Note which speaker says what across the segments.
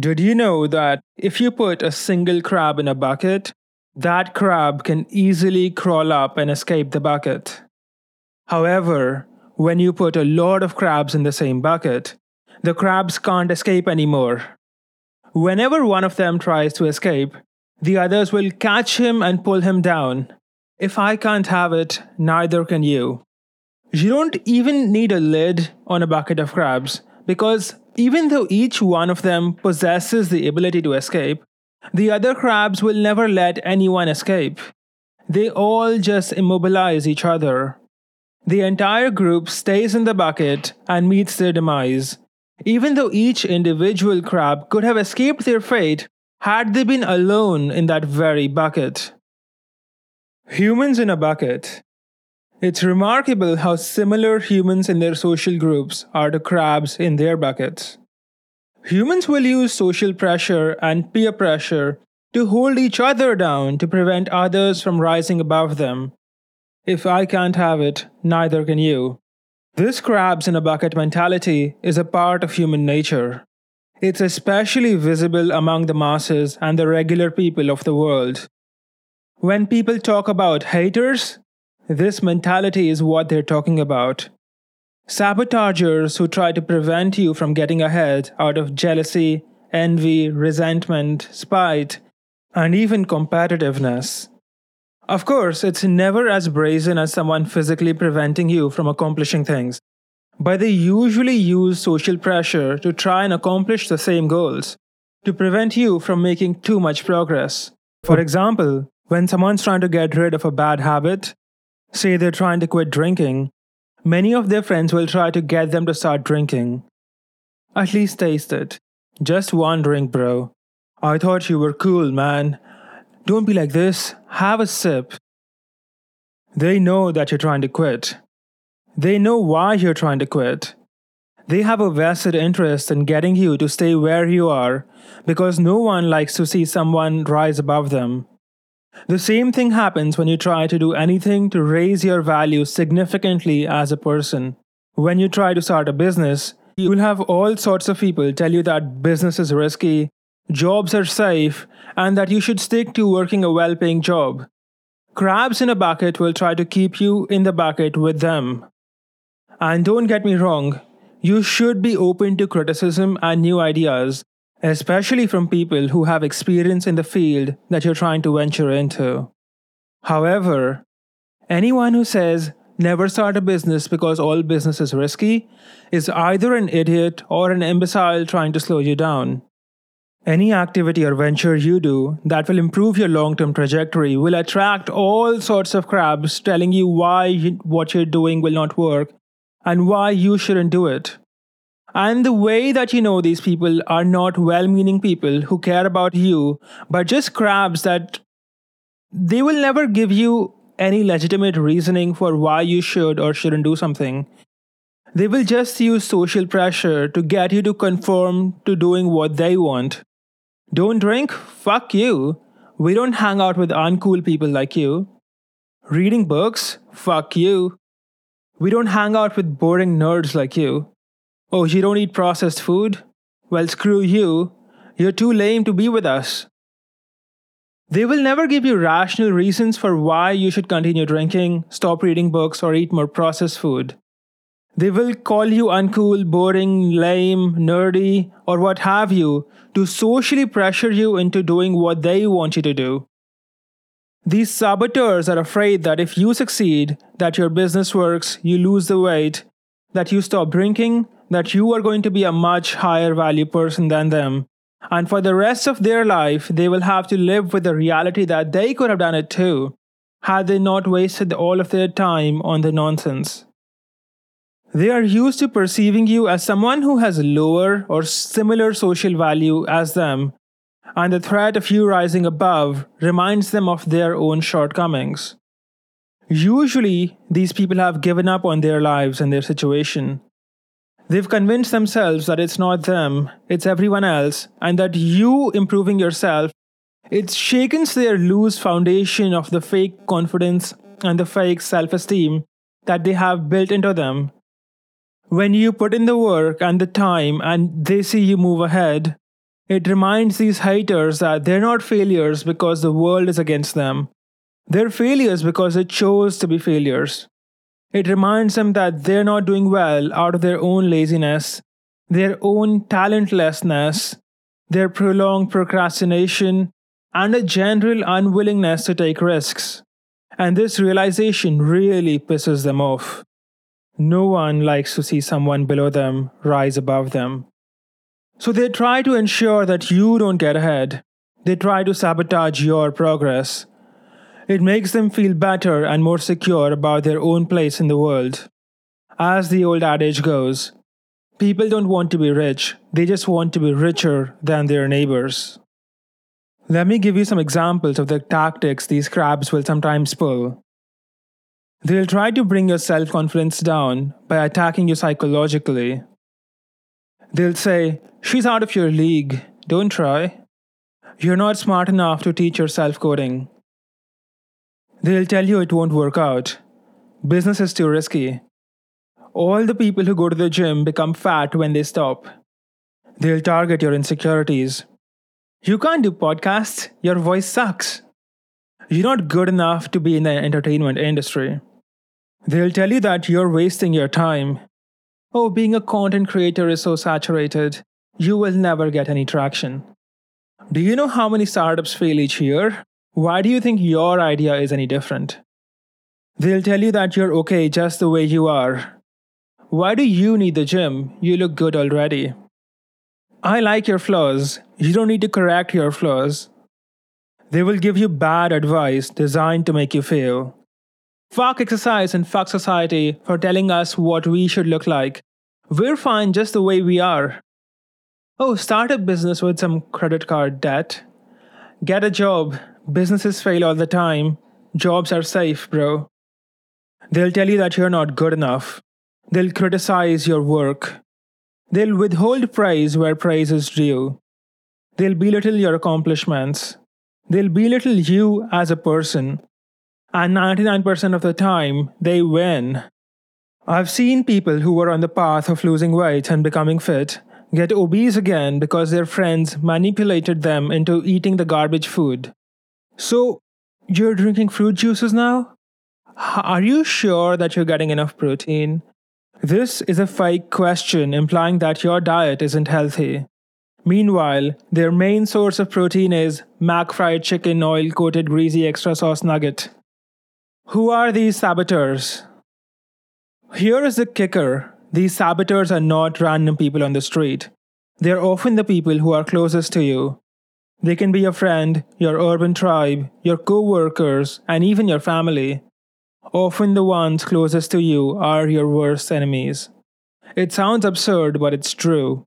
Speaker 1: Did you know that if you put a single crab in a bucket, that crab can easily crawl up and escape the bucket? However, when you put a lot of crabs in the same bucket, the crabs can't escape anymore. Whenever one of them tries to escape, the others will catch him and pull him down. If I can't have it, neither can you. You don't even need a lid on a bucket of crabs because even though each one of them possesses the ability to escape, the other crabs will never let anyone escape. They all just immobilize each other. The entire group stays in the bucket and meets their demise. Even though each individual crab could have escaped their fate had they been alone in that very bucket. Humans in a bucket. It's remarkable how similar humans in their social groups are to crabs in their buckets. Humans will use social pressure and peer pressure to hold each other down to prevent others from rising above them. If I can't have it, neither can you. This crabs in a bucket mentality is a part of human nature. It's especially visible among the masses and the regular people of the world. When people talk about haters, this mentality is what they're talking about. Sabotagers who try to prevent you from getting ahead out of jealousy, envy, resentment, spite, and even competitiveness. Of course, it's never as brazen as someone physically preventing you from accomplishing things, but they usually use social pressure to try and accomplish the same goals, to prevent you from making too much progress. For example, when someone's trying to get rid of a bad habit, say they're trying to quit drinking, many of their friends will try to get them to start drinking. At least taste it. Just one drink, bro. I thought you were cool, man. Don't be like this. Have a sip. They know that you're trying to quit. They know why you're trying to quit. They have a vested interest in getting you to stay where you are because no one likes to see someone rise above them. The same thing happens when you try to do anything to raise your value significantly as a person. When you try to start a business, you'll have all sorts of people tell you that business is risky, jobs are safe, and that you should stick to working a well paying job. Crabs in a bucket will try to keep you in the bucket with them. And don't get me wrong, you should be open to criticism and new ideas, especially from people who have experience in the field that you're trying to venture into. However, anyone who says never start a business because all business is risky is either an idiot or an imbecile trying to slow you down. Any activity or venture you do that will improve your long term trajectory will attract all sorts of crabs telling you why what you're doing will not work and why you shouldn't do it. And the way that you know these people are not well meaning people who care about you, but just crabs that they will never give you any legitimate reasoning for why you should or shouldn't do something. They will just use social pressure to get you to conform to doing what they want. Don't drink? Fuck you. We don't hang out with uncool people like you. Reading books? Fuck you. We don't hang out with boring nerds like you. Oh, you don't eat processed food? Well, screw you. You're too lame to be with us. They will never give you rational reasons for why you should continue drinking, stop reading books, or eat more processed food. They will call you uncool, boring, lame, nerdy, or what have you to socially pressure you into doing what they want you to do. These saboteurs are afraid that if you succeed, that your business works, you lose the weight, that you stop drinking, that you are going to be a much higher value person than them. And for the rest of their life, they will have to live with the reality that they could have done it too, had they not wasted all of their time on the nonsense. They are used to perceiving you as someone who has lower or similar social value as them, and the threat of you rising above reminds them of their own shortcomings. Usually, these people have given up on their lives and their situation. They've convinced themselves that it's not them, it's everyone else, and that you improving yourself, it shakens their loose foundation of the fake confidence and the fake self esteem that they have built into them when you put in the work and the time and they see you move ahead, It reminds these haters that they're not failures because the world is against them. They're failures because they chose to be failures. It reminds them that they're not doing well out of their own laziness, their own talentlessness, their prolonged procrastination, and a general unwillingness to take risks. And this realization really pisses them off. No one likes to see someone below them rise above them. So they try to ensure that you don't get ahead. They try to sabotage your progress. It makes them feel better and more secure about their own place in the world. As the old adage goes, people don't want to be rich, they just want to be richer than their neighbors. Let me give you some examples of the tactics these crabs will sometimes pull. They'll try to bring your self confidence down by attacking you psychologically. They'll say, She's out of your league, don't try. You're not smart enough to teach yourself coding. They'll tell you it won't work out. Business is too risky. All the people who go to the gym become fat when they stop. They'll target your insecurities. You can't do podcasts, your voice sucks. You're not good enough to be in the entertainment industry. They'll tell you that you're wasting your time. Oh, being a content creator is so saturated you will never get any traction. Do you know how many startups fail each year? Why do you think your idea is any different? They'll tell you that you're okay just the way you are. Why do you need the gym? You look good already. I like your flaws. You don't need to correct your flaws. They will give you bad advice designed to make you fail. Fuck exercise and fuck society for telling us what we should look like. We're fine just the way we are. Oh, start a business with some credit card debt. Get a job. Businesses fail all the time. Jobs are safe, bro. They'll tell you that you're not good enough. They'll criticize your work. They'll withhold praise where praise is due. They'll belittle your accomplishments. They'll belittle you as a person. And 99% of the time, they win. I've seen people who were on the path of losing weight and becoming fit get obese again because their friends manipulated them into eating the garbage food. So, you're drinking fruit juices now? Are you sure that you're getting enough protein? This is a fake question implying that your diet isn't healthy. Meanwhile, their main source of protein is mac fried chicken oil coated greasy extra sauce nugget. Who are these saboteurs? Here is the kicker these saboteurs are not random people on the street. They're often the people who are closest to you. They can be your friend, your urban tribe, your co workers, and even your family. Often the ones closest to you are your worst enemies. It sounds absurd, but it's true.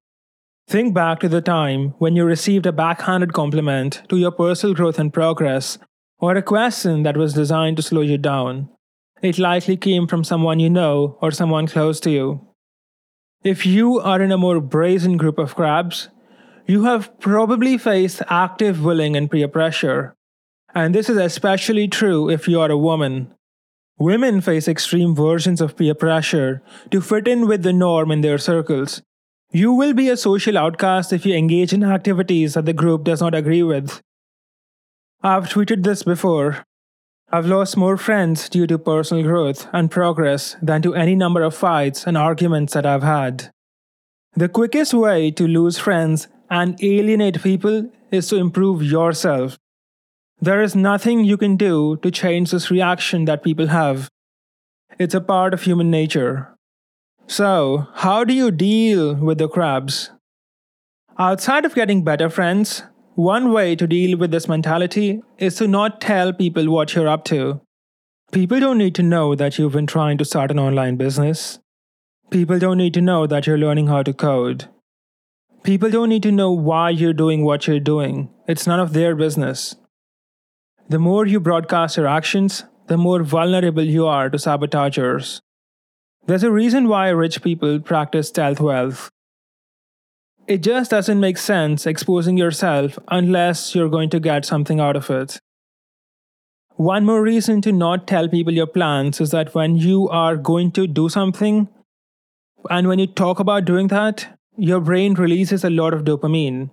Speaker 1: Think back to the time when you received a backhanded compliment to your personal growth and progress, or a question that was designed to slow you down. It likely came from someone you know or someone close to you. If you are in a more brazen group of crabs, you have probably faced active bullying and peer pressure. And this is especially true if you are a woman. Women face extreme versions of peer pressure to fit in with the norm in their circles. You will be a social outcast if you engage in activities that the group does not agree with. I've tweeted this before. I've lost more friends due to personal growth and progress than to any number of fights and arguments that I've had. The quickest way to lose friends and alienate people is to improve yourself. There is nothing you can do to change this reaction that people have. It's a part of human nature. So, how do you deal with the crabs? Outside of getting better friends, one way to deal with this mentality is to not tell people what you're up to. People don't need to know that you've been trying to start an online business. People don't need to know that you're learning how to code. People don't need to know why you're doing what you're doing. It's none of their business. The more you broadcast your actions, the more vulnerable you are to sabotagers. There's a reason why rich people practice stealth wealth. It just doesn't make sense exposing yourself unless you're going to get something out of it. One more reason to not tell people your plans is that when you are going to do something, and when you talk about doing that, your brain releases a lot of dopamine.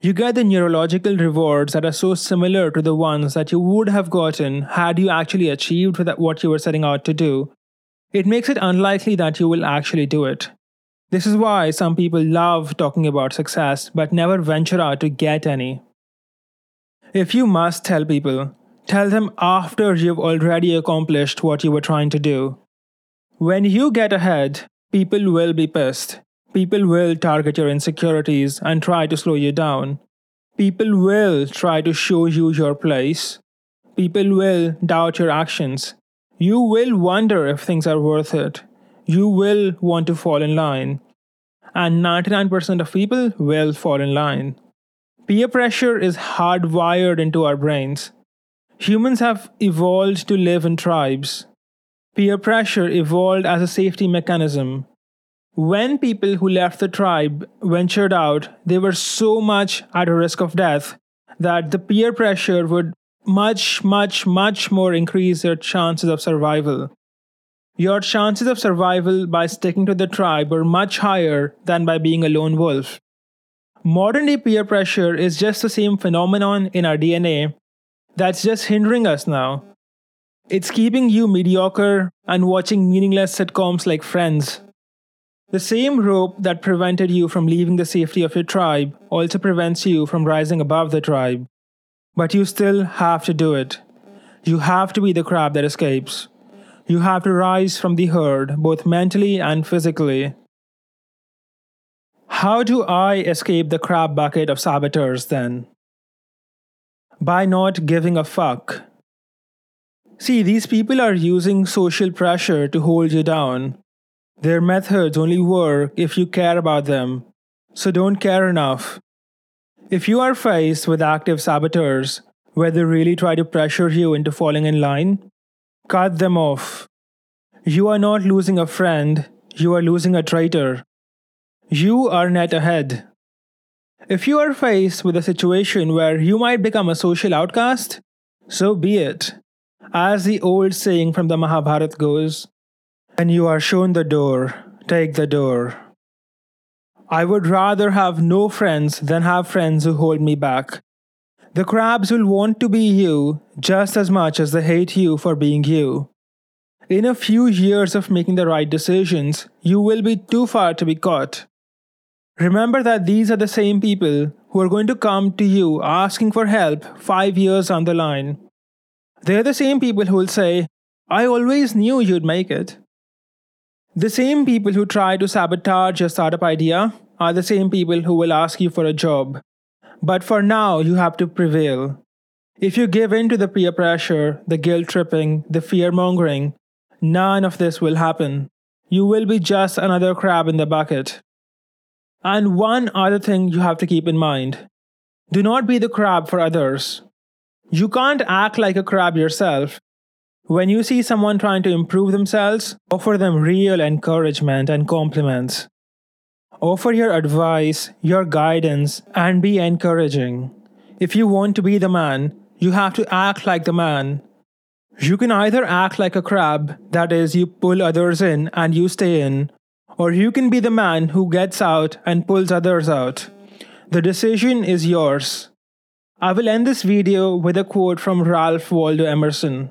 Speaker 1: You get the neurological rewards that are so similar to the ones that you would have gotten had you actually achieved what you were setting out to do. It makes it unlikely that you will actually do it. This is why some people love talking about success but never venture out to get any. If you must tell people, tell them after you've already accomplished what you were trying to do. When you get ahead, people will be pissed. People will target your insecurities and try to slow you down. People will try to show you your place. People will doubt your actions. You will wonder if things are worth it. You will want to fall in line. And 99% of people will fall in line. Peer pressure is hardwired into our brains. Humans have evolved to live in tribes. Peer pressure evolved as a safety mechanism. When people who left the tribe ventured out, they were so much at a risk of death that the peer pressure would much, much, much more increase their chances of survival. Your chances of survival by sticking to the tribe were much higher than by being a lone wolf. Modern day peer pressure is just the same phenomenon in our DNA that's just hindering us now. It's keeping you mediocre and watching meaningless sitcoms like Friends. The same rope that prevented you from leaving the safety of your tribe also prevents you from rising above the tribe. But you still have to do it. You have to be the crab that escapes. You have to rise from the herd, both mentally and physically. How do I escape the crab bucket of saboteurs then? By not giving a fuck. See, these people are using social pressure to hold you down. Their methods only work if you care about them, so don't care enough. If you are faced with active saboteurs, where they really try to pressure you into falling in line, cut them off. You are not losing a friend, you are losing a traitor you are net ahead. If you are faced with a situation where you might become a social outcast, so be it. As the old saying from the Mahabharata goes, when you are shown the door, take the door. I would rather have no friends than have friends who hold me back. The crabs will want to be you just as much as they hate you for being you. In a few years of making the right decisions, you will be too far to be caught. Remember that these are the same people who are going to come to you asking for help five years on the line. They're the same people who will say, I always knew you'd make it. The same people who try to sabotage your startup idea are the same people who will ask you for a job. But for now, you have to prevail. If you give in to the peer pressure, the guilt tripping, the fear mongering, none of this will happen. You will be just another crab in the bucket. And one other thing you have to keep in mind do not be the crab for others. You can't act like a crab yourself. When you see someone trying to improve themselves, offer them real encouragement and compliments. Offer your advice, your guidance, and be encouraging. If you want to be the man, you have to act like the man. You can either act like a crab, that is, you pull others in and you stay in, or you can be the man who gets out and pulls others out. The decision is yours. I will end this video with a quote from Ralph Waldo Emerson.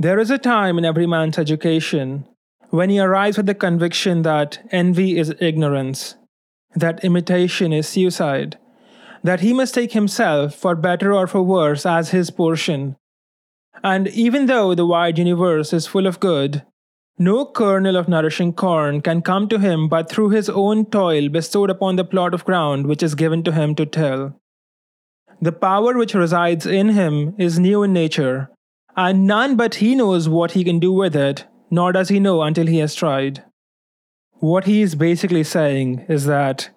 Speaker 1: There is a time in every man's education when he arrives at the conviction that envy is ignorance, that imitation is suicide, that he must take himself, for better or for worse, as his portion. And even though the wide universe is full of good, no kernel of nourishing corn can come to him but through his own toil bestowed upon the plot of ground which is given to him to till. The power which resides in him is new in nature, and none but he knows what he can do with it, nor does he know until he has tried. What he is basically saying is that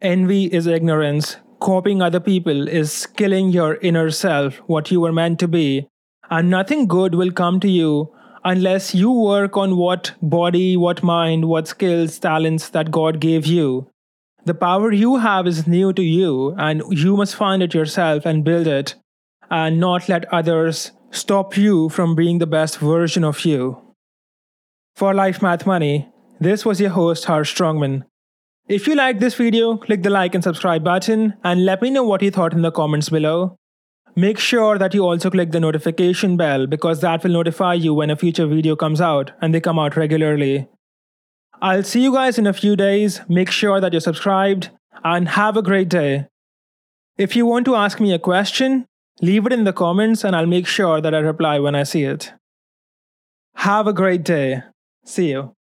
Speaker 1: envy is ignorance, copying other people is killing your inner self, what you were meant to be, and nothing good will come to you unless you work on what body, what mind, what skills, talents that God gave you. The power you have is new to you, and you must find it yourself and build it, and not let others stop you from being the best version of you. For Life Math Money, this was your host, Harsh Strongman. If you like this video, click the like and subscribe button and let me know what you thought in the comments below. Make sure that you also click the notification bell because that will notify you when a future video comes out and they come out regularly. I'll see you guys in a few days. Make sure that you're subscribed and have a great day. If you want to ask me a question, leave it in the comments and I'll make sure that I reply when I see it. Have a great day. See you.